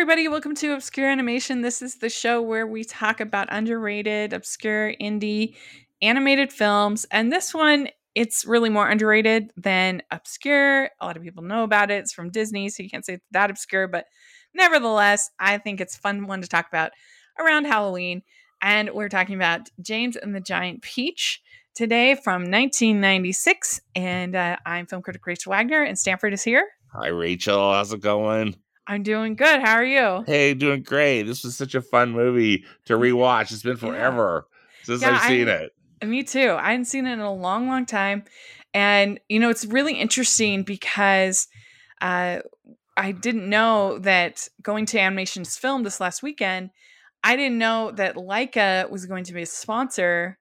everybody. Welcome to Obscure Animation. This is the show where we talk about underrated, obscure, indie animated films. And this one, it's really more underrated than obscure. A lot of people know about it. It's from Disney, so you can't say it's that obscure, but nevertheless, I think it's a fun one to talk about around Halloween. And we're talking about James and the Giant Peach today from 1996. And uh, I'm film critic Rachel Wagner, and Stanford is here. Hi, Rachel. How's it going? I'm doing good. How are you? Hey, doing great. This was such a fun movie to rewatch. It's been forever yeah. since yeah, I've seen I, it. Me too. I hadn't seen it in a long, long time. And, you know, it's really interesting because uh, I didn't know that going to Animation Is Film this last weekend, I didn't know that Laika was going to be a sponsor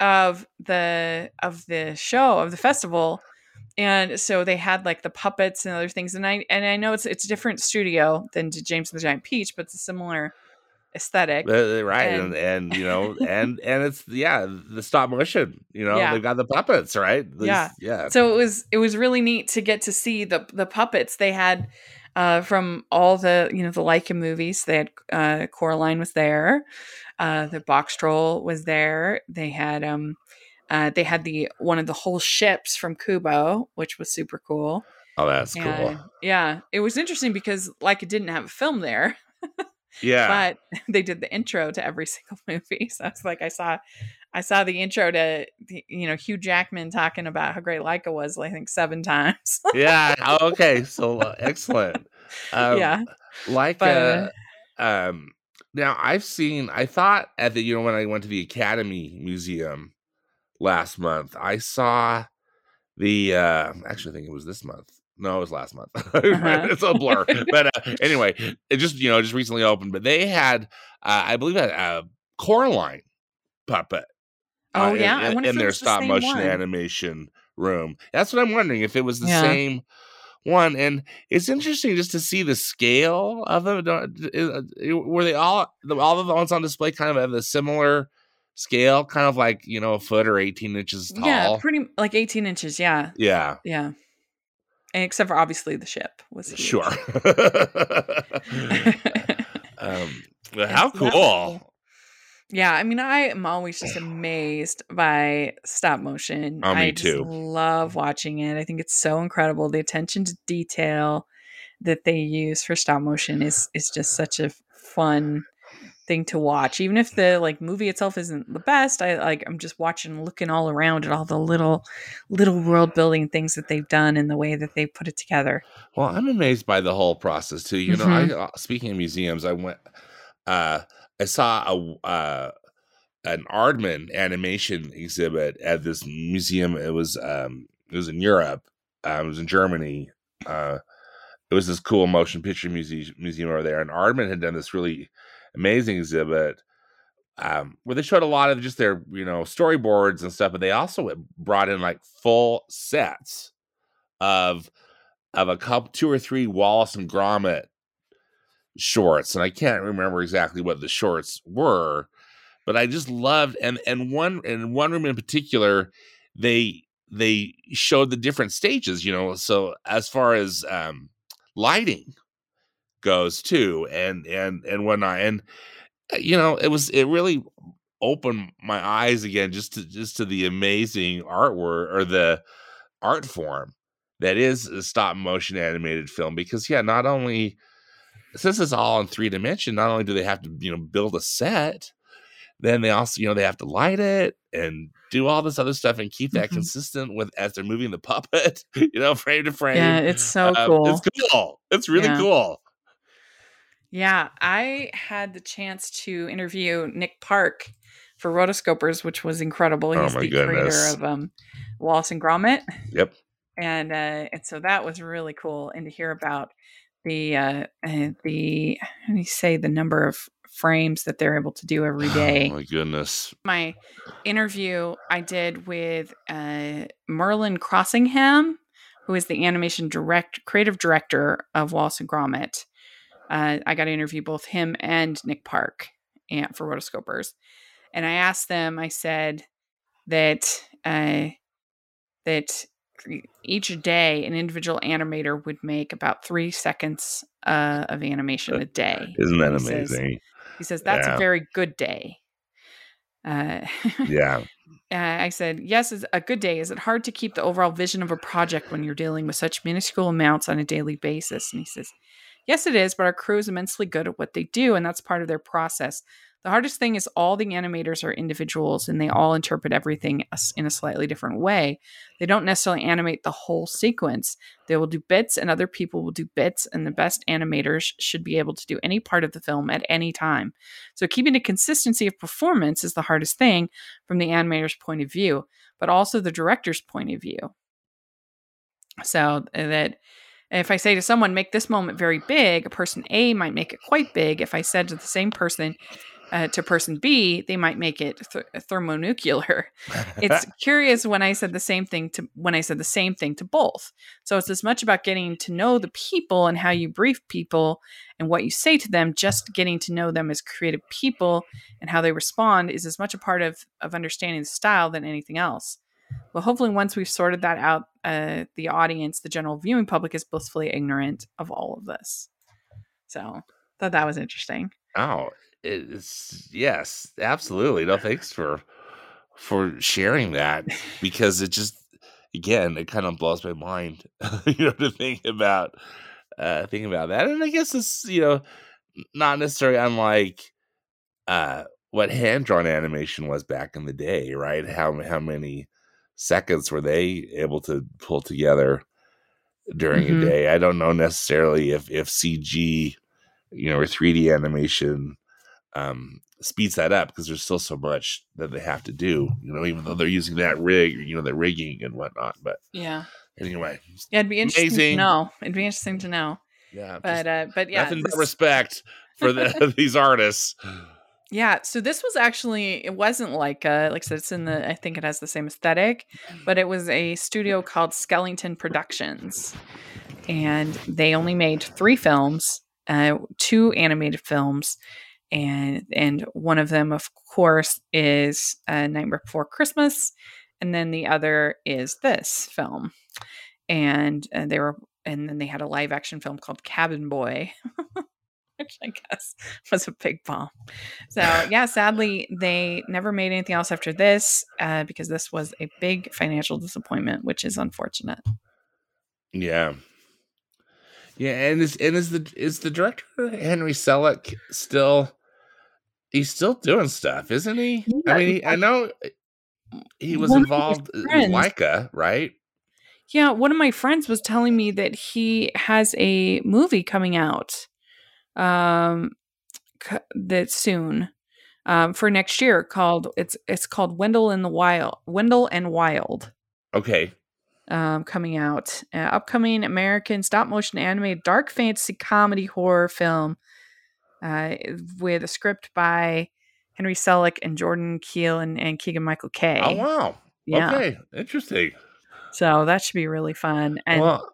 of the of the show of the festival and so they had like the puppets and other things and i and i know it's it's a different studio than james and the giant peach but it's a similar aesthetic. Uh, right and, and, and you know and and it's yeah the stop motion you know yeah. they've got the puppets right? These, yeah. yeah. So it was it was really neat to get to see the the puppets they had uh from all the you know the Laika movies. They had uh coraline was there uh the Boxtroll was there. They had um uh, they had the one of the whole ships from Kubo, which was super cool. Oh, that's and, cool. Yeah, it was interesting because like it didn't have a film there. yeah, but they did the intro to every single movie. So it's like I saw, I saw the intro to the, you know Hugh Jackman talking about how great Laika was. I think seven times. yeah. Oh, okay. So uh, excellent. Um, yeah. Like, but, um, now I've seen. I thought at the you know when I went to the Academy Museum last month. I saw the uh actually I think it was this month. No, it was last month. Uh-huh. it's a blur. but uh, anyway, it just you know just recently opened. But they had, uh, I believe, a, a Coraline puppet. Uh, oh yeah, in, in their stop the motion one. animation room. That's what I'm wondering if it was the yeah. same one. And it's interesting just to see the scale of them. Uh, were they all all of the ones on display kind of have a similar? Scale, kind of like you know a foot or eighteen inches tall. Yeah, pretty like eighteen inches. Yeah. Yeah. Yeah. And except for obviously the ship was huge. sure. um, how cool. Yeah, I mean, I am always just amazed by stop motion. Oh, me I too. love watching it. I think it's so incredible. The attention to detail that they use for stop motion is is just such a fun thing to watch. Even if the like movie itself isn't the best i like i'm just watching looking all around at all the little little world building things that they've done and the way that they put it together. Well i'm amazed by the whole process too you know mm-hmm. i uh, speaking of museums i went uh i saw a uh an Aardman animation exhibit at this museum. It was um it was in europe uh, it was in germany uh it was this cool motion picture museum museum over there and Aardman had done this really amazing exhibit um, where they showed a lot of just their you know storyboards and stuff, but they also brought in like full sets of of a couple two or three Wallace and Gromit shorts, and I can't remember exactly what the shorts were, but I just loved and and one in one room in particular, they they showed the different stages, you know. So as far as um, lighting goes too, and and and whatnot. And uh, you know, it was it really opened my eyes again just to just to the amazing artwork or the art form that is a stop motion animated film. Because yeah, not only since it's all in three dimension, not only do they have to you know build a set, then they also you know they have to light it and do all this other stuff and keep that mm-hmm. consistent with as they're moving the puppet, you know, frame to frame. Yeah, it's so um, cool. It's cool. It's really yeah. cool. Yeah, I had the chance to interview Nick Park for Rotoscopers, which was incredible. Oh He's oh the goodness. creator of um, Wallace and Gromit. Yep. And uh, and so that was really cool, and to hear about the uh, uh, the how do you say the number of frames that they're able to do every day. Oh my goodness. My interview I did with uh, Merlin Crossingham, who is the animation direct creative director of Wallace and Gromit uh, I got to interview both him and Nick Park and, for Rotoscopers. And I asked them, I said that uh, that each day an individual animator would make about three seconds uh, of animation a day. Isn't that He says- amazing? He says that's Yeah. a very good day. Uh, yeah. Uh, I said, yes, it's a good day. Is it hard to keep the overall vision of a project when you're dealing with such minuscule amounts on a daily basis? And he says, yes, it is, but our crew is immensely good at what they do, and that's part of their process. The hardest thing is all the animators are individuals and they all interpret everything in a slightly different way. They don't necessarily animate the whole sequence. They will do bits, and other people will do bits, and the best animators should be able to do any part of the film at any time. So, keeping a consistency of performance is the hardest thing from the animator's point of view, but also the director's point of view. So uh, that if I say to someone, make this moment very big, a person A might make it quite big. If I said to the same person, uh, to person B, they might make it th- thermonuclear. It's curious when I said the same thing to when I said the same thing to both. So it's as much about getting to know the people and how you brief people and what you say to them. Just getting to know them as creative people and how they respond is as much a part of of understanding the style than anything else. Well, hopefully, once we've sorted that out, uh, the audience, the general viewing public, is blissfully ignorant of all of this. So, thought that was interesting. Oh, it's yes, absolutely. No, thanks for for sharing that because it just again it kind of blows my mind, you know, to think about uh think about that. And I guess it's you know not necessarily unlike uh what hand drawn animation was back in the day, right? How how many seconds were they able to pull together during Mhm. a day? I don't know necessarily if if CG, you know, or 3D animation um speeds that up because there's still so much that they have to do, you know, even though they're using that rig, you know, the rigging and whatnot. But Yeah, anyway, yeah, it'd be interesting Amazing. to know. It'd be interesting to know. yeah, But uh, but yeah, nothing but respect for the, these artists. Yeah, so this was actually it wasn't like uh like I said it's in the I think it has the same aesthetic, but it was a studio called Skellington Productions. And they only made 3 films, uh two animated films and and one of them of course is uh, Nightmare Before Christmas and then the other is this film. And uh, they were and then they had a live action film called Cabin Boy. Which I guess was a big bomb. So yeah, sadly, they never made anything else after this uh, because this was a big financial disappointment, which is unfortunate. Yeah. Yeah, and is and is the is the director Henry Selick still he's still doing stuff, isn't he? Yeah, I mean, he, I know he was One of his involved with friends- Laika, right? Yeah, one of my friends was telling me that he has a movie coming out um c- that soon um for next year called it's it's called Wendell in the Wild Wendell and Wild Okay. um coming out uh, upcoming American stop motion animated dark fantasy comedy horror film uh with a script by Henry Selick and Jordan Peele and, and Keegan-Michael Key. Oh wow. Yeah. Okay. Interesting. So that should be really fun. And well,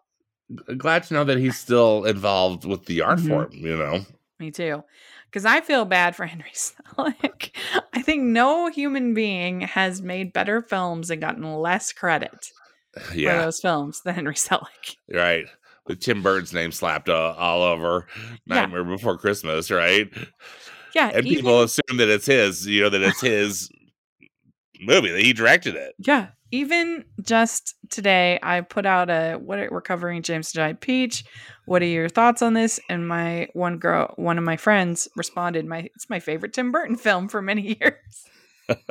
glad to know that he's still involved with the art Mhm. form, you know. Me too. Because I feel bad for Henry Selick. I think no human being has made better films and gotten less credit for Yeah, those films than Henry Selick. right. With Tim Burton's name slapped uh, all over Yeah. Nightmare Before Christmas, right? Yeah. And even- people assume that it's his, you know, that it's his movie that he directed it. yeah. Even just today, I put out a what are- we're covering James the Giant Peach. What are your thoughts on this? And my one girl, one of my friends, responded, "My it's my favorite Tim Burton film for many years."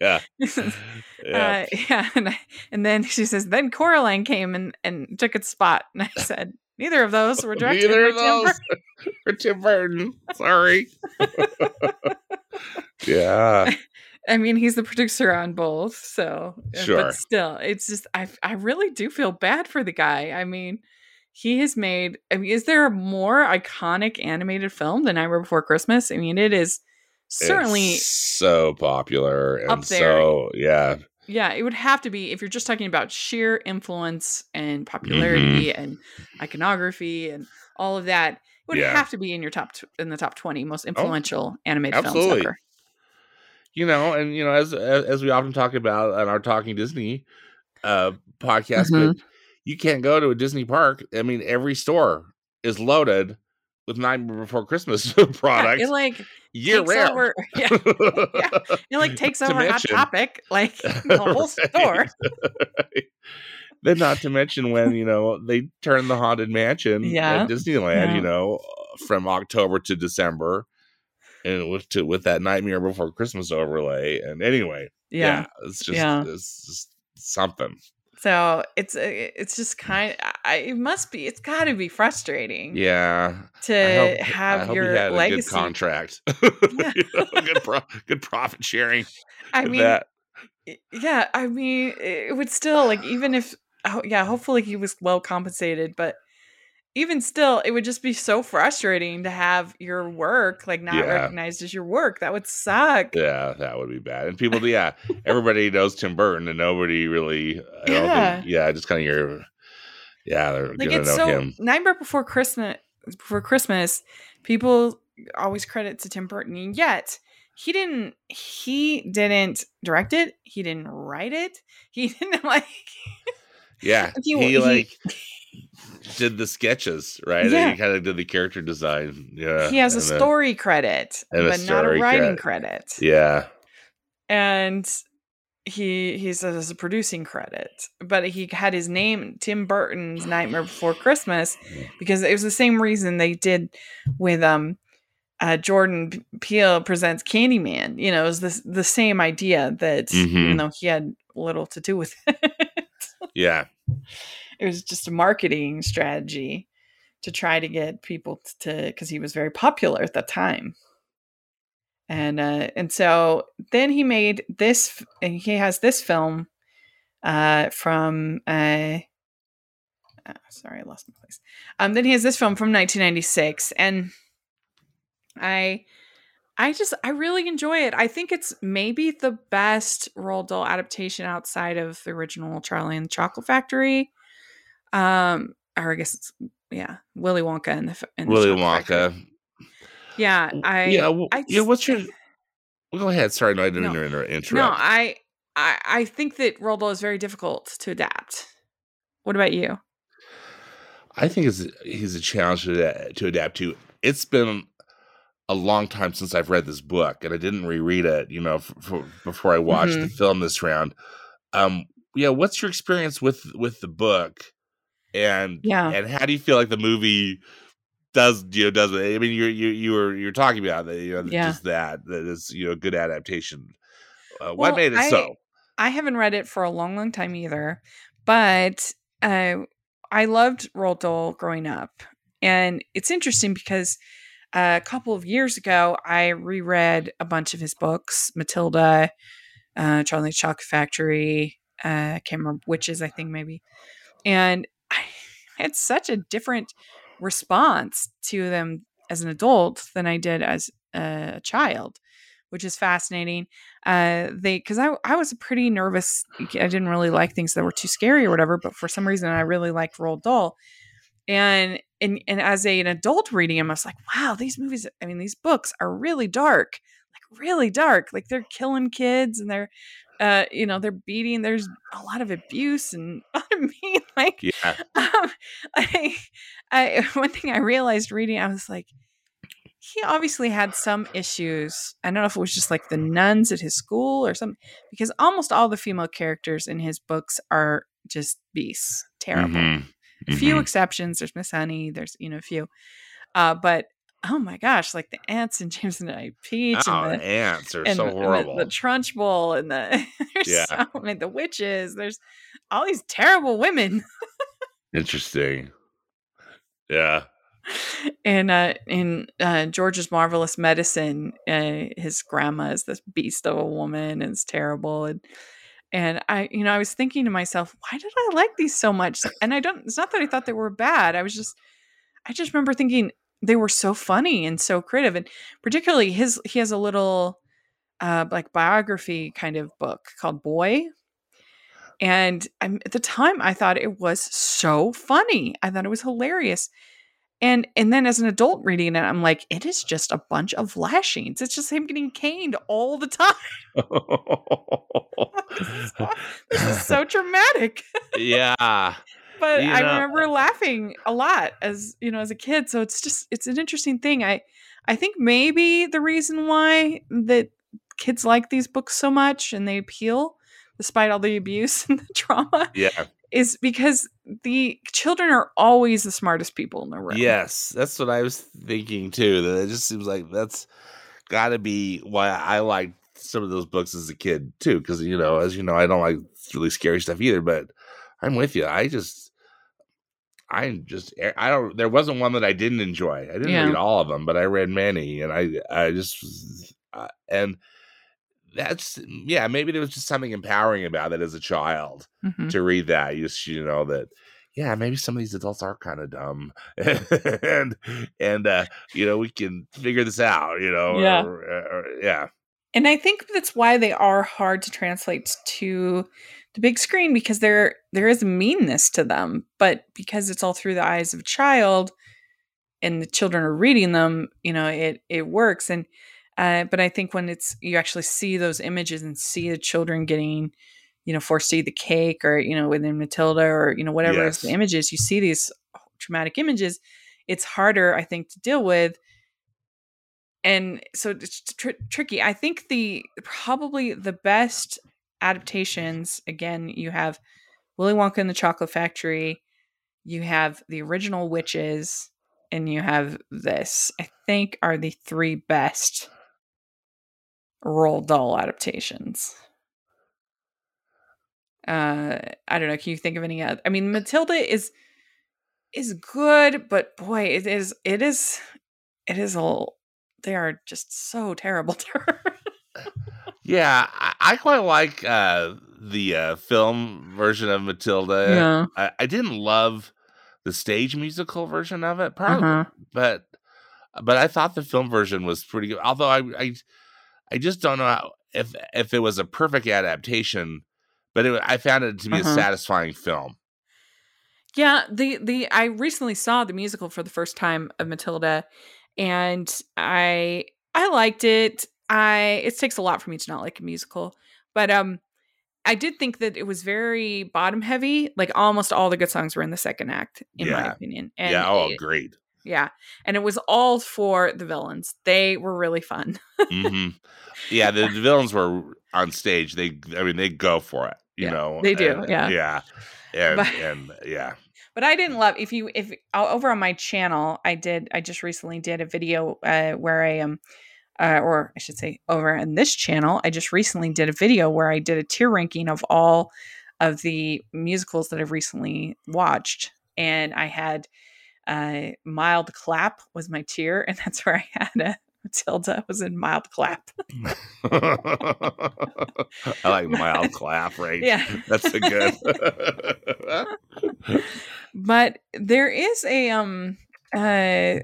yeah. Yeah. Uh, yeah, and, I, and then she says, then Coraline came and, and took its spot, and I said, neither of those were directed Neither by of those Burton." for Tim Burton. Sorry. yeah. I mean, he's the producer on both, so uh, Sure. But still, it's just I I really do feel bad for the guy. I mean, he has made. I mean, is there a more iconic animated film than Nightmare Before Christmas? I mean, it is certainly. It's so popular and so yeah. Yeah, it would have to be if you're just talking about sheer influence and popularity Mm-hmm. and iconography and all of that. It would Yeah. Oh, have to be in your top tw- in the top twenty most influential animated absolutely. films ever. You know, and you know, as as we often talk about on our Talking Disney uh podcast, Mhm. but you can't go to a Disney park. I mean, every store is loaded with Nine Before Christmas Yeah, products it like year round. over. Yeah, yeah. It like takes over Hot mention- Topic, like the whole store. Right. Then, not to mention when you know they turn the haunted mansion Yeah. at Disneyland, Yeah. you know, from October to December, and with to, with that Nightmare Before Christmas overlay. And anyway, Yeah. yeah, it's just Yeah. it's just something. So it's uh, it's just kind. I, it must be. It's got to be frustrating. Yeah, To hope, have your he had a legacy. contract, Yeah. You know, good pro- good profit sharing. I mean, that. yeah. I mean, it would still like even if. Oh, yeah. Hopefully he was well compensated, but even still, it would just be so frustrating to have your work like not Yeah. recognized as your work. That would suck. Yeah, that would be bad. And people, yeah, everybody knows Tim Burton, and nobody really, I don't Yeah. think, yeah, just kind of your, yeah, they're like gonna it's know so him. Nightmare Before Christmas. Before Christmas, people always credit to Tim Burton, and yet he didn't. He didn't direct it. He didn't write it. He didn't like. Yeah, he- he, he- like did the sketches, right? Yeah. He kind of did the character design. Yeah, he has a story credit, but not a writing credit. credit. yeah, And he he says a producing credit, but he had his name Tim Burton's Nightmare Before Christmas because it was the same reason they did with um uh, Jordan Peele presents Candyman. You know, it was this the same idea that Mhm. even though he had little to do with it, yeah, it was just a marketing strategy to try to get people to because he was very popular at the time. And uh, and so then he made this. and He has this film uh, from. Uh, oh, sorry, I lost my place. Um, then he has this film from 1996, and I, I just I really enjoy it. I think it's maybe the best Roald Dahl adaptation outside of the original Charlie and the Chocolate Factory. Um, or I guess it's yeah, Willy Wonka and the, and the Willy Chocolate Factory. Wonka. Yeah, I yeah, w- I yeah. just- What's your? Well, go ahead. Sorry, no, I didn't No. interrupt. no, I I I think that Dahl is very difficult to adapt. What about you? I think it's he's a challenge to, to adapt to. It's been a long time since I've read this book, and I didn't reread it. You know, f- f- before I watched Mm-hmm. the film this round. Um, yeah, what's your experience with with the book, and Yeah. and how do you feel like the movie does you know does it? I mean, you you you were you're talking about that, you know, Yeah. just that that is you know good adaptation. Uh, Well, what made it I- so? I haven't read it for a long, long time either, but uh, I loved Roald Dahl growing up, and it's interesting because uh, a couple of years ago I reread a bunch of his books, Matilda, uh, Charlie Chocolate Factory, uh, I can't remember witches, I think maybe, and had such a different response to them as an adult than I did as a child, which is fascinating. Uh they because I, I was pretty nervous i didn't really like things that were too scary or whatever but for some reason i really liked Roald Dahl. And and and as a, an adult reading them i was like wow these movies i mean these books are really dark like really dark like they're killing kids and they're uh you know they're beating there's a lot of abuse and i mean like Yeah, um, I, I one thing I realized reading, I was like, he obviously had some issues. I don't know if it was just like the nuns at his school or something, because almost all the female characters in his books are just beasts, terrible. Mhm, Few mhm. exceptions. There's Miss Honey. There's you know a few, uh, but oh my gosh, like the aunts and James and I Peach Oh, and the aunts are and, so the- and the- horrible. The, Trunchbull and the there's Yeah. so many the witches. There's all these terrible women. Interesting. Yeah. and uh in uh George's marvelous medicine uh his grandma is this beast of a woman and it's terrible and and I you know I was thinking to myself why did I like these so much and I don't it's not that I thought they were bad I was just I just remember thinking they were so funny and so creative and particularly his he has a little uh like biography kind of book called Boy and I'm, at the time I thought it was so funny I thought it was hilarious And and then as an adult reading it, I'm like, it is just a bunch of lashings. It's just him getting caned all the time. this, is so, this is so traumatic. yeah. But you I remember laughing a lot as you know as a kid. So it's just it's an interesting thing. I I think maybe the reason why that kids like these books so much and they appeal despite all the abuse and the trauma. Yeah is because the children are always the smartest people in the room. Yes, that's what I was thinking too. That it just seems like that's got to be why I liked some of those books as a kid too. Because you know, as you know, I don't like really scary stuff either. But I'm with you. I just, I just, eh, I don't. There wasn't one that I didn't enjoy. I didn't yeah. read all of them, but I read many, and I, I just, uh, and that's yeah maybe there was just something empowering about it as a child mm-hmm. to read that you just you know that yeah maybe some of these adults are kind of dumb and and uh you know we can figure this out you know yeah or, or, yeah and i think that's why they are hard to translate to the big screen because there there is meanness to them but because it's all through the eyes of a child and the children are reading them you know it it works and uh, but I think when it's you actually see those images and see the children getting, you know, forced to eat the cake or you know within Matilda or you know whatever yes. the images, you see these traumatic images. It's harder, I think, to deal with. And so it's tr- tricky. I think the probably the best adaptations. Again, you have Willy Wonka and the Chocolate Factory. You have the original Witches, and you have this. I think are the three best Roald Dahl adaptations. Uh, I don't know. Can you think of any other? I mean, Matilda is is good, but boy, it is it is it is a they are just so terrible to. Yeah, I, I, quite like uh, the uh, film version of Matilda. Yeah. I, I, didn't love the stage musical version of it, probably, uh-huh. but but I thought the film version was pretty good. Although I, I I just don't know how, if if it was a perfect adaptation, but it, I found it to be uh-huh. a satisfying film. Yeah, the the I recently saw the musical for the first time of Matilda, and I I liked it. I it takes a lot for me to not like a musical, but um, I did think that it was very bottom heavy. Like almost all the good songs were in the second act, in yeah. my opinion. And yeah, oh, it, agreed. Yeah. And it was all for the villains. They were really fun. mm-hmm. Yeah, the, the, villains were on stage. They I mean they go for it, you yeah, know. They do. And, yeah. Yeah. And but, and yeah. But I didn't love if you if over on my channel, I did I just recently did a video uh where I am um, uh, or I should say over in this channel, I just recently did a video where I did a tier ranking of all of the musicals that I've recently watched and I had uh, mild clap was my tier, and that's where I had a Matilda was in mild clap. I like mild clap, right? Yeah, that's a good. but there is a um uh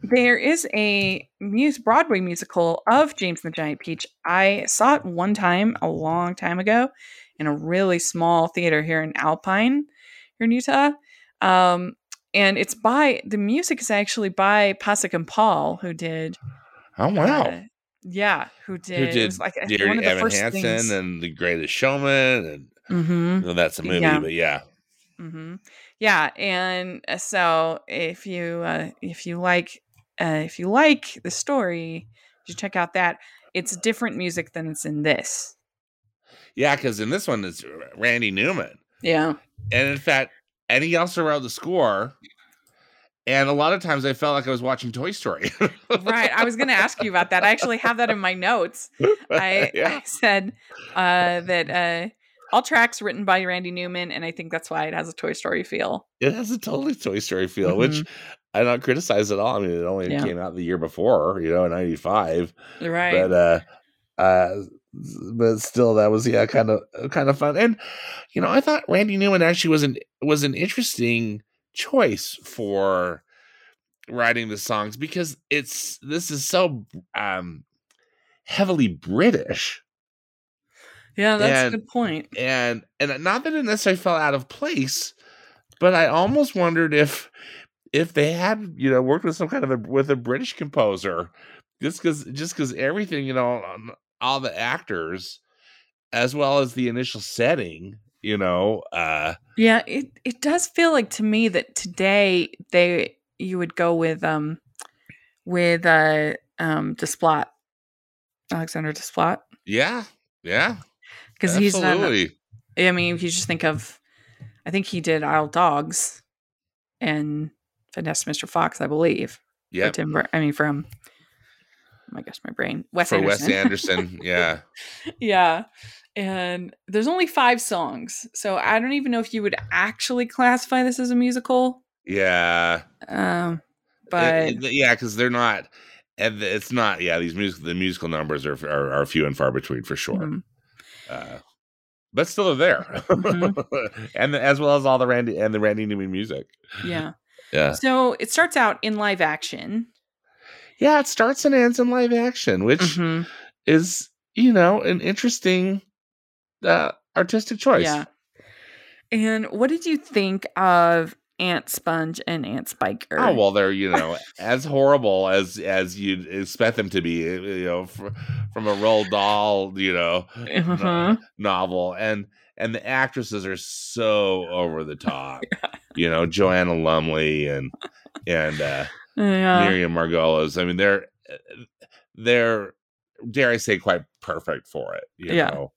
there is a muse Broadway musical of James and the Giant Peach. I saw it one time a long time ago in a really small theater here in Alpine, here in Utah. Um, and it's by the music is actually by Pasek and Paul, who did. Oh wow! Uh, yeah, who did? Who did like Dear one of the Evan first Hansen things. and The Greatest Showman, and mm-hmm. well, that's a movie, yeah. but yeah. Mm-hmm. Yeah, and uh, so if you uh, if you like uh, if you like the story, you check out that. It's different music than it's in this. Yeah, because in this one it's Randy Newman. Yeah, and in fact, and he also wrote the score. And a lot of times I felt like I was watching Toy Story. right. I was going to ask you about that. I actually have that in my notes. I, yeah. I said uh, that uh, all tracks written by Randy Newman, and I think that's why it has a Toy Story feel. It has a totally Toy Story feel, mm-hmm. which I don't criticize at all. I mean, it only yeah. came out the year before, you know, in '95. Right. But uh, uh, but still that was yeah kind of kind of fun and you know i thought randy newman actually was an was an interesting choice for writing the songs because it's this is so um heavily british yeah that's and, a good point. and and not that it necessarily fell out of place but i almost wondered if if they had you know worked with some kind of a with a British composer, just because just because everything you know all the actors as well as the initial setting you know uh yeah it it does feel like to me that today they you would go with um with uh um Desplat Alexander Desplat. Yeah yeah because he's not I mean if you just think of I think he did Isle Dogs and Fantastic Mr. Fox I believe. Yeah Tim I mean from I guess my brain. Wes for Anderson. Wes Anderson. Yeah. Yeah. And there's only five songs so i don't even know if you would actually classify this as a musical. Yeah. Um but it, it, yeah because they're not and it's not yeah these music the musical numbers are, are, are few and far between for sure. Mm-hmm. uh, but still there. Mm-hmm. and as well as all the randy and the randy newman music. Yeah yeah so it starts out in live action yeah it starts and ends in live action which mm-hmm. is you know an interesting uh, artistic choice. Yeah. And what did you think of Aunt Sponge and Aunt Spiker? Oh well, they're you know as horrible as as you'd expect them to be, you know, from a Roald Dahl, you know, uh-huh. novel, and and the actresses are so over the top. yeah. You know, Joanna Lumley and and uh, yeah. Miriam Margolyes. I mean, they're they're dare I say quite perfect for it. You yeah. know,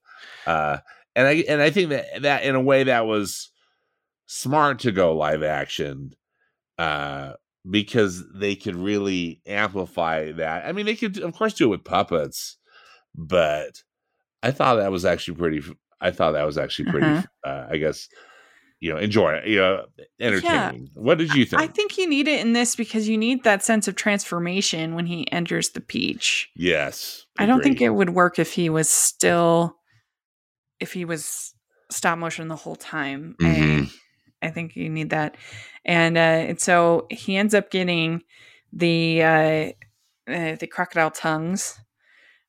uh, and I and I think that that in a way that was smart to go live action uh, because they could really amplify that. I mean, they could of course do it with puppets, but I thought that was actually pretty. I thought that was actually pretty. Uh-huh. Uh, I guess you know enjoy you know entertaining yeah. what did you think i think you need it in this because you need that sense of transformation when he enters the peach yes i don't think it would work if he was still if he was stop motion the whole time. Mm-hmm. I, I think you need that. And uh, and so he ends up getting the uh, uh, the crocodile tongues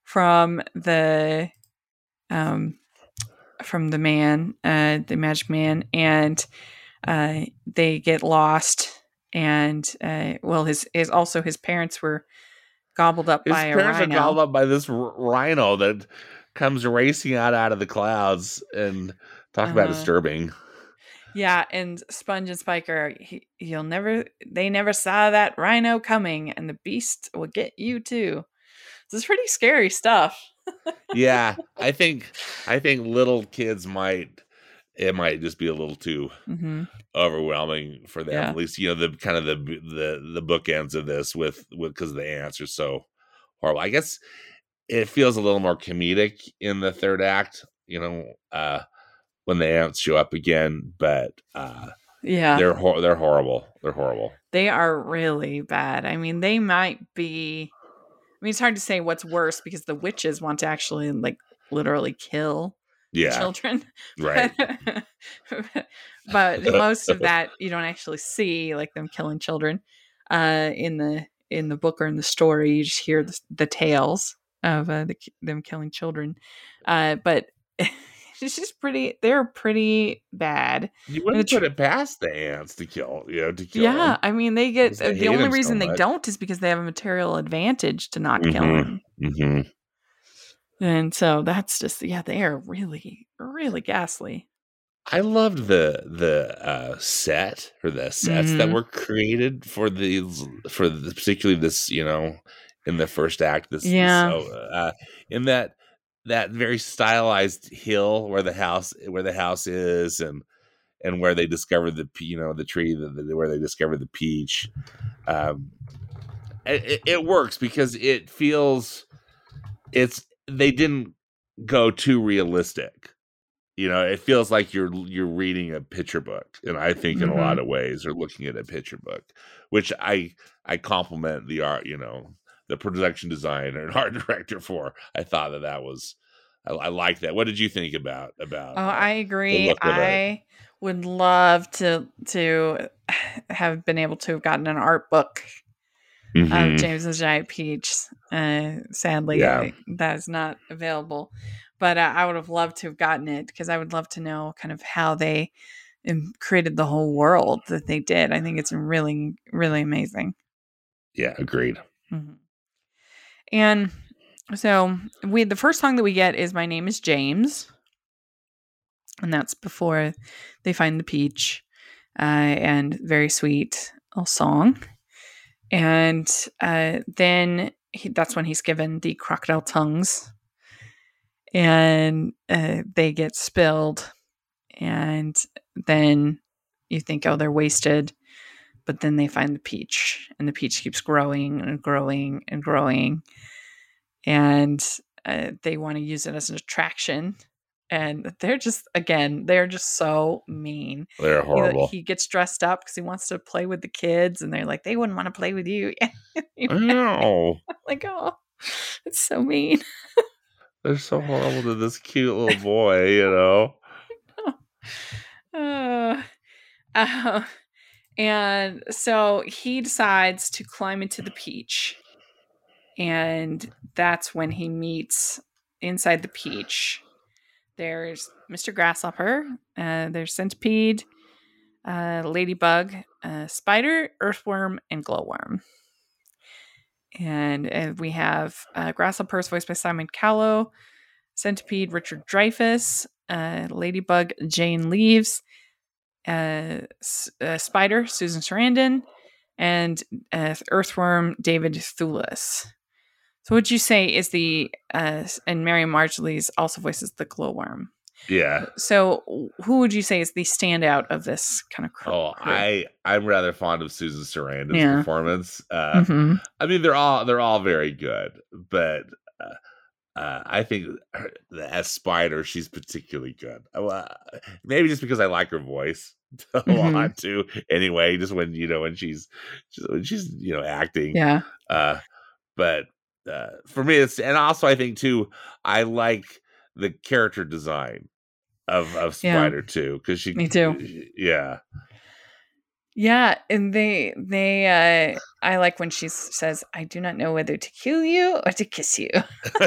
from the um from the man, uh, the magic man, and uh, they get lost. And uh, well, his is also his parents were gobbled up his by a parents rhino. Are gobbled up by this r- rhino that comes racing out out of the clouds and talk uh, about uh-huh. disturbing. Yeah, and Sponge and Spiker, he, you'll never they never saw that rhino coming and the beast will get you too. This is pretty scary stuff. Yeah, I think I think little kids might it might just be a little too mm-hmm. overwhelming for them. Yeah. At least you know the kind of the the the bookends of this with with because the aunts are so horrible. I guess it feels a little more comedic in the third act, you know, uh, when the aunts show up again. But uh, yeah, they're hor- they're horrible. They're horrible. They are really bad. I mean, they might be. I mean, it's hard to say what's worse because the witches want to actually like literally kill yeah. children, right? but most of that you don't actually see, like them killing children, uh, in the in the book or in the story. You just hear the, the tales of uh, the, them killing children. Uh, but it's just pretty. They're pretty bad. You wouldn't put it past the aunts to kill. You know, to kill. Yeah, them. I mean, they get they the only reason so they don't is because they have a material advantage to not mm-hmm. kill them. Mm-hmm. And so that's just yeah, they are really really ghastly. I loved the the uh, set or the sets mm-hmm. that were created for these for the, particularly this you know in the first act. This, yeah, so, uh, in that that very stylized hill where the house where the house is, and and where they discovered the you know the tree the, the, where they discovered the peach. Um, it, it works because it feels it's they didn't go too realistic you know it feels like you're you're reading a picture book and i think mm-hmm. in a lot mm-hmm. of ways or looking at a picture book which i i compliment the art you know the production designer and art director for. I thought that that was I, I like that. What did you think about about? Oh, uh, I agree. I would love to to have been able to have gotten an art book mm-hmm. of James and Giant Peach. Uh, sadly, yeah. that is not available. But uh, I would have loved to have gotten it because I would love to know kind of how they created the whole world that they did. I think it's really, really amazing. Yeah, agreed. Mhm. And so we the first song that we get is "My Name Is James," and that's before they find the peach, uh, and very sweet little song. And uh, then he, that's when he's given the crocodile tongues, and uh, they get spilled, and then you think, oh, they're wasted. But then they find the peach, and the peach keeps growing and growing and growing and uh, they want to use it as an attraction. And they're just, again, they're just so mean. They're He, horrible. he gets dressed up because he wants to play with the kids, and they're like, they wouldn't want to play with you. no, like, oh, it's so mean. they're so horrible to this cute little boy. You know. Uh, uh, and so he decides to climb into the peach. And that's when he meets inside the peach. There's Mr. Grasshopper, uh, there's Centipede, uh, Ladybug, uh, Spider, Earthworm, and Glowworm. And uh, we have uh, Grasshopper's voiced by Simon Callow, Centipede, Richard Dreyfuss, uh, Ladybug, Jane Leeves, uh, S- uh, Spider, Susan Sarandon, and uh, Earthworm, David Thewlis. So, would you say is the uh, and Miriam Margolyes also voices the glowworm? Yeah. So, who would you say is the standout of this kind of crew? Oh, I I'm rather fond of Susan Sarandon's Yeah. performance. Uh, Mhm. I mean, they're all they're all very good, but uh, uh, I think her, as Spider, she's particularly good. Uh, well, maybe just because I like her voice a Mhm. lot too. Anyway, just when you know when she's she's- when she's you know acting. Yeah, Uh, but uh, for me, it's and also I think too I like the character design of of Yeah. Spider too because she Me too. yeah yeah, and they they uh, I like when she says, "I do not know whether to kill you or to kiss you."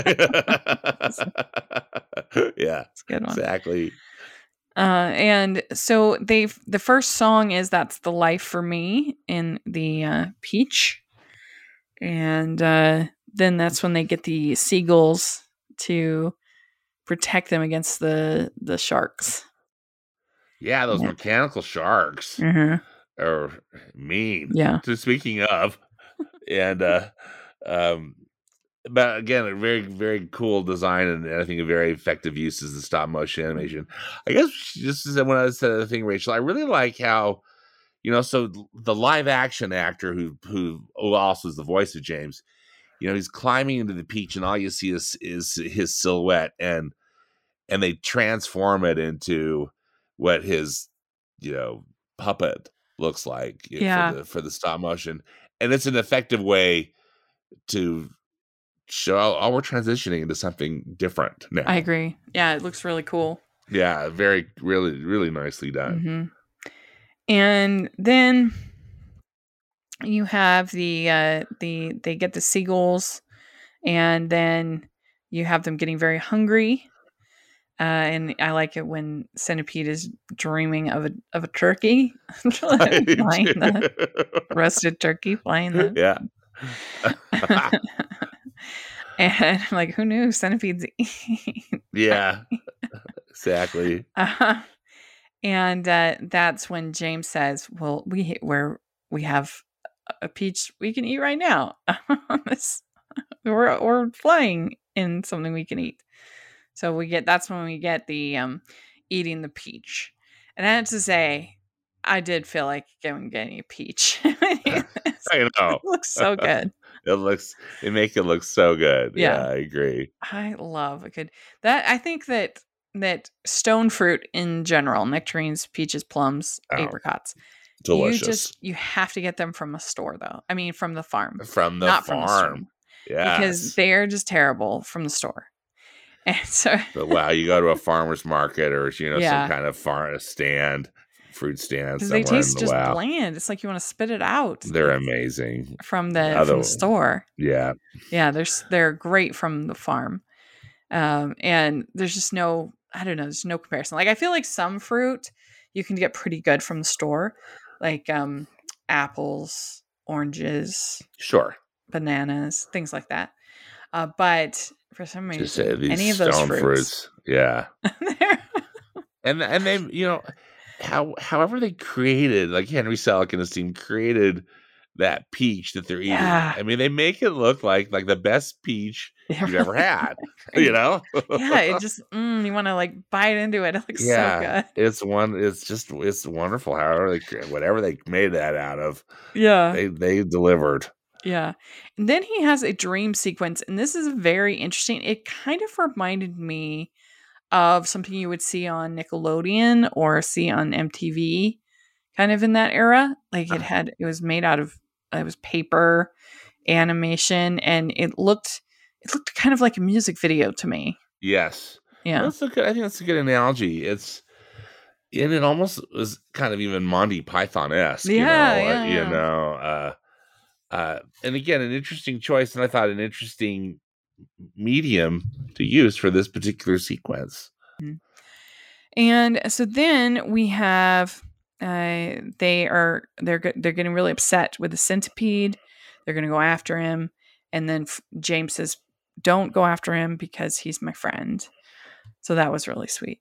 yeah It's a good one. exactly Uh, and so they the first song is "That's the Life for Me" in the uh, Peach, and uh, then that's when they get the seagulls to protect them against the the sharks. yeah those Yeah. mechanical sharks Mhm. Are mean Yeah, so speaking of and uh um but again a very very cool design and i think a very effective use is the stop motion animation. I guess just as when i said the thing rachel i really like how you know so the live action actor who who who also is the voice of james you know he's climbing into the peach and all you see is is his silhouette and and they transform it into what his you know puppet looks like Yeah. for the for the stop motion and it's an effective way to show oh we're transitioning into something different now I agree. Yeah, it looks really cool. yeah very really really nicely done hmm And then you have the uh, the they get the seagulls, and then you have them getting very hungry. Uh, and I like it when Centipede is dreaming of a of a turkey, flying the roasted turkey, flying the yeah and I'm like, who knew centipedes eat? yeah exactly Uh, and uh, that's when James says, "Well, we we're we have a peach we can eat right now. This- we're we're flying in something we can eat." So we get that's when we get the um, eating the peach. And I have to say, I did feel like going getting a peach. i know It looks so good. it looks it make it look so good yeah, Yeah. i agree I love a good that. I think that that stone fruit in general, nectarines, peaches, plums, Oh, apricots. delicious You just you have to get them from a store though. I mean, from the farm, from the not from the store, farm yeah because they're just terrible from the store. And so, but wow you go to a farmer's market or you know Yeah. some kind of farm stand fruit stand they taste the just wow bland, it's like you want to spit it out. they're amazing from the from Other- the store. yeah Yeah, they're they're great from the farm, um, and there's just no I don't know, there's no comparison. Like I feel like some fruit you can get pretty good from the store, like um, apples, oranges, Sure. bananas, things like that. Uh, but for some reason, Just these any of those fruits, fruits. Yeah. and and they you know how however they created like henry selick and his team created that peach that they're eating Yeah. i mean they make it look like like the best peach you've ever had you know yeah, it just mm, you want to like bite into it. It looks yeah so good. it's one it's just it's wonderful however they whatever they made that out of Yeah, they they delivered yeah. And then he has a dream sequence, and this is very interesting. It kind of reminded me of something you would see on Nickelodeon or see on MTV, kind of in that era. Like it Ah. had, it was made out of it was paper animation, and it looked it looked kind of like a music video to me. yes Yeah, that's a good i think that's a good analogy it's and it almost was kind of even Monty Python-esque, you Yeah, know, uh, yeah, you know, uh, uh, and again, an interesting choice, and I thought an interesting medium to use for this particular sequence. And so then we have uh, they are they're they're getting really upset with the centipede. They're going to go after him, and then James says, "Don't go after him because he's my friend." So that was really sweet.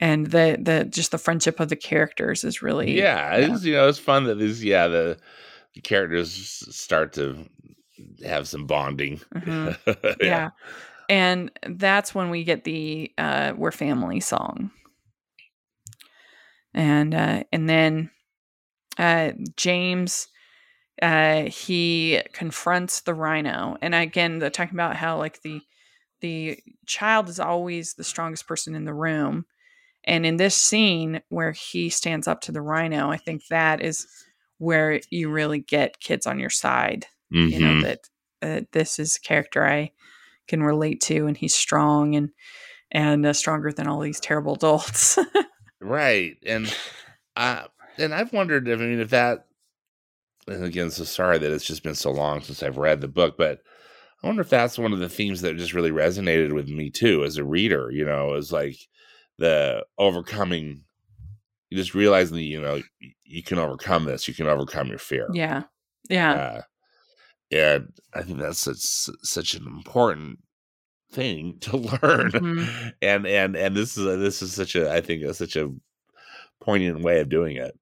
And the the just the friendship of the characters is really Yeah, it's you know, it's fun that these yeah the, the characters start to have some bonding. Mhm. yeah. And that's when we get the uh We're Family song. And uh and then uh James uh he confronts the rhino. And again, they're talking about how like the the child is always the strongest person in the room. And in this scene where he stands up to the rhino, I think that is where you really get kids on your side you know Mhm. that uh, this is a character I can relate to, and he's strong and and uh, stronger than all these terrible adults. right, and uh, and I've wondered if I mean if that. And again, so sorry that it's just been so long since I've read the book, but I wonder if that's one of the themes that just really resonated with me too as a reader. You know, is like the overcoming. You just realizing that you know you can overcome this. You can overcome your fear. yeah, yeah, Uh, and I think that's such, such an important thing to learn. Mhm. And and and this is a, this is such a I think a, such a poignant way of doing it.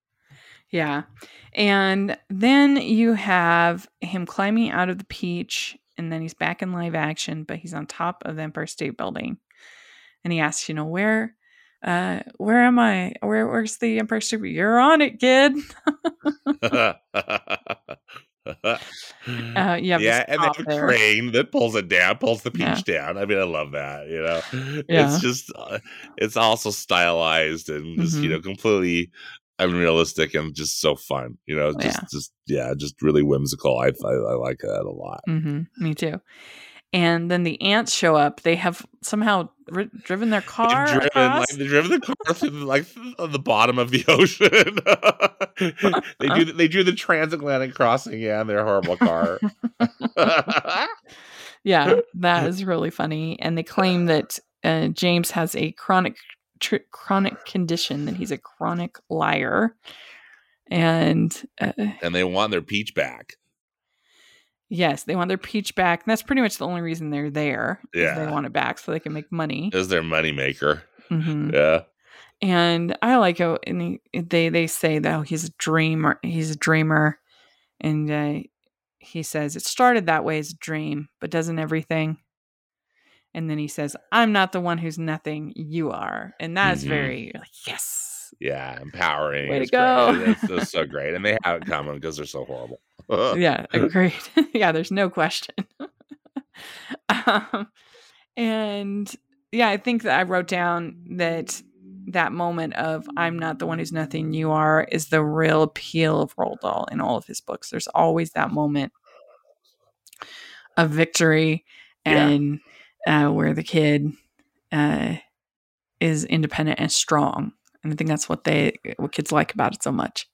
yeah. And then you have him climbing out of the peach, and then he's back in live action, but he's on top of the Empire State Building, and he asks, you know, where. Uh, where am I? Where, where's the Empire State? You're on it, kid. Uh, you to yeah, and have a crane that pulls it down, pulls the Yeah. peach down. I mean, I love that. You know, Yeah. it's just, uh, it's also stylized and just you Mhm. know completely unrealistic and just so fun. You know, just Yeah. just yeah, just really whimsical. I I, I like that a lot. hmm Me too. And then the aunts show up. They have somehow ri- driven their car They've driven like they've driven the car through the, like the bottom of the ocean. they do they do the transatlantic crossing, yeah, in their horrible car. yeah, that is really funny. And they claim that uh, James has a chronic tr- chronic condition that he's a chronic liar. And uh, and they want their peach back. Yes, they want their peach back. And that's pretty much the only reason they're there. Yeah. they want it back so they can make money. Is their moneymaker. hmm Yeah. and I like how and he, they they say that oh, he's a dreamer. He's a dreamer, and uh, he says it started that way as a dream, but doesn't everything? And then he says, "I'm not the one who's nothing. You are," and that is Mhm. very like yes, Yeah. Empowering. Way to It's go. It's so great. And they have it coming because they're so horrible. yeah, agreed. yeah, there's no question. um, and yeah, I think that I wrote down that that moment of "I'm not the one who's nothing, you are" is the real appeal of Roald Dahl in all of his books. There's always that moment of victory Yeah. and uh, where the kid uh, is independent and strong, and I think that's what they what kids like about it so much.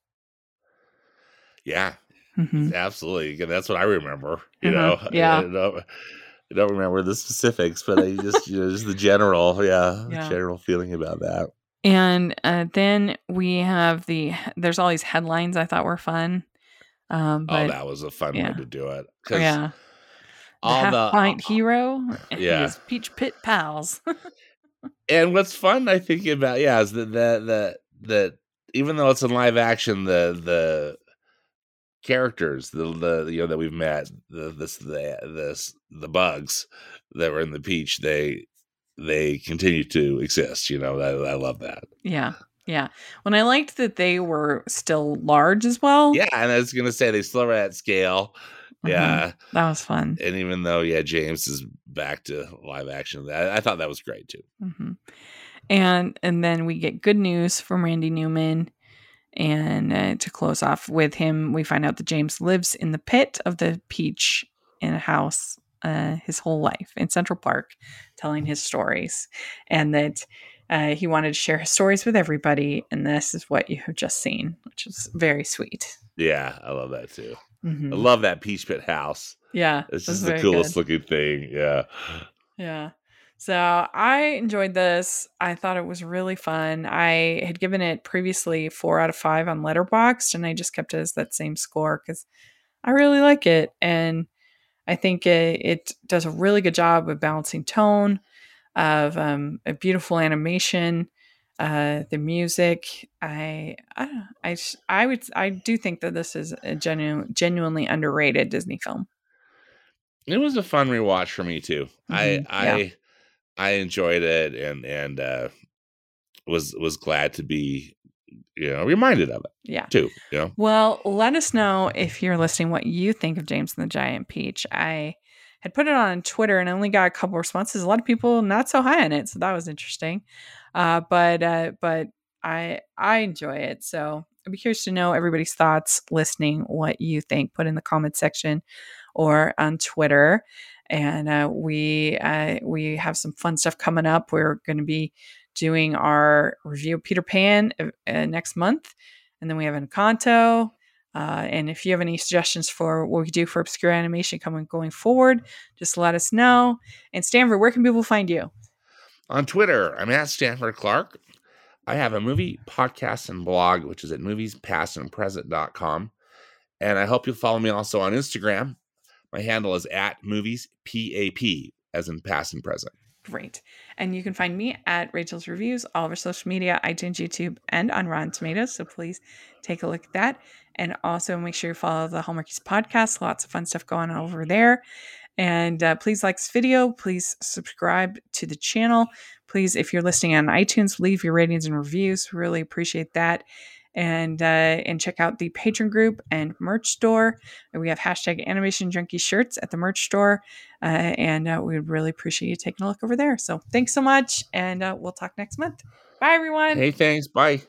yeah. Hmm Absolutely. That's what I remember. You Mhm. know, Yeah. I, don't, I don't remember the specifics, but I just, you know, just the general, yeah, Yeah. general feeling about that. And uh, then we have the there's all these headlines I thought were fun. Um, oh, that was a fun yeah. way to do it. yeah, the all half the pint hero and yeah. his peach pit pals. and what's fun I think about yeah is that that that that even though it's in live action, the the characters the the you know that we've met the this the this the bugs that were in the peach they they continue to exist. You know, I, I love that. yeah, yeah. When I liked that they were still large as well. Yeah, and I was gonna say they still were at scale. Mhm. Yeah, that was fun. and even though yeah, James is back to live action, I, I thought that was great too. hmm And and then we get good news from Randy Newman. And uh, to close off with him, we find out that James lives in the pit of the peach in a house uh, his whole life in Central Park, telling his stories, and that uh, he wanted to share his stories with everybody. And this is what you have just seen, which is very sweet. Yeah, I love that too. Mhm. I love that Peach Pit house. Yeah, It's this is just the coolest good. looking thing. Yeah. Yeah. So I enjoyed this. I thought it was really fun. I had given it previously four out of five on Letterboxd, and I just kept it as that same score because I really like it, and I think it, it does a really good job of balancing tone, of um, a beautiful animation, uh, the music. I I don't know, I I would I do think that this is a genuine genuinely underrated Disney film. It was a fun rewatch for me too. Mhm, I yeah. I enjoyed it and and uh was was glad to be you know reminded of it Yeah. too, you know. Well, let us know if you're listening what you think of James and the Giant Peach. I had put it on Twitter and only got a couple responses. A lot of people not so high on it, so that was interesting. Uh, but uh, but I I enjoy it, so I'd be curious to know everybody's thoughts listening, what you think. Put in the comment section or on Twitter. And uh, we uh, we have some fun stuff coming up. We're going to be doing our review of Peter Pan uh, uh, next month, and then we have Encanto. Uh, and if you have any suggestions for what we do for obscure animation coming going forward, just let us know. And Stanford, where can people find you? On Twitter, I'm at Stanford Clark. I have a movie podcast and blog, which is at moviespastandpresent.com. And I hope you'll follow me also on Instagram. My handle is at movies PAP, as in past and present. Great. And you can find me at Rachel's Reviews, all of our social media, iTunes, YouTube, and on Rotten Tomatoes. So please take a look at that. And also make sure you follow the Hallmarkies podcast. Lots of fun stuff going on over there. And uh, please like this video. Please subscribe to the channel. Please, if you're listening on iTunes, leave your ratings and reviews. Really appreciate that. And uh, and check out the Patreon group and merch store. We have hashtag animation junkie shirts at the merch store. Uh, and uh, we would really appreciate you taking a look over there. So thanks so much, and uh, we'll talk next month. Bye, everyone. Hey, thanks. Bye.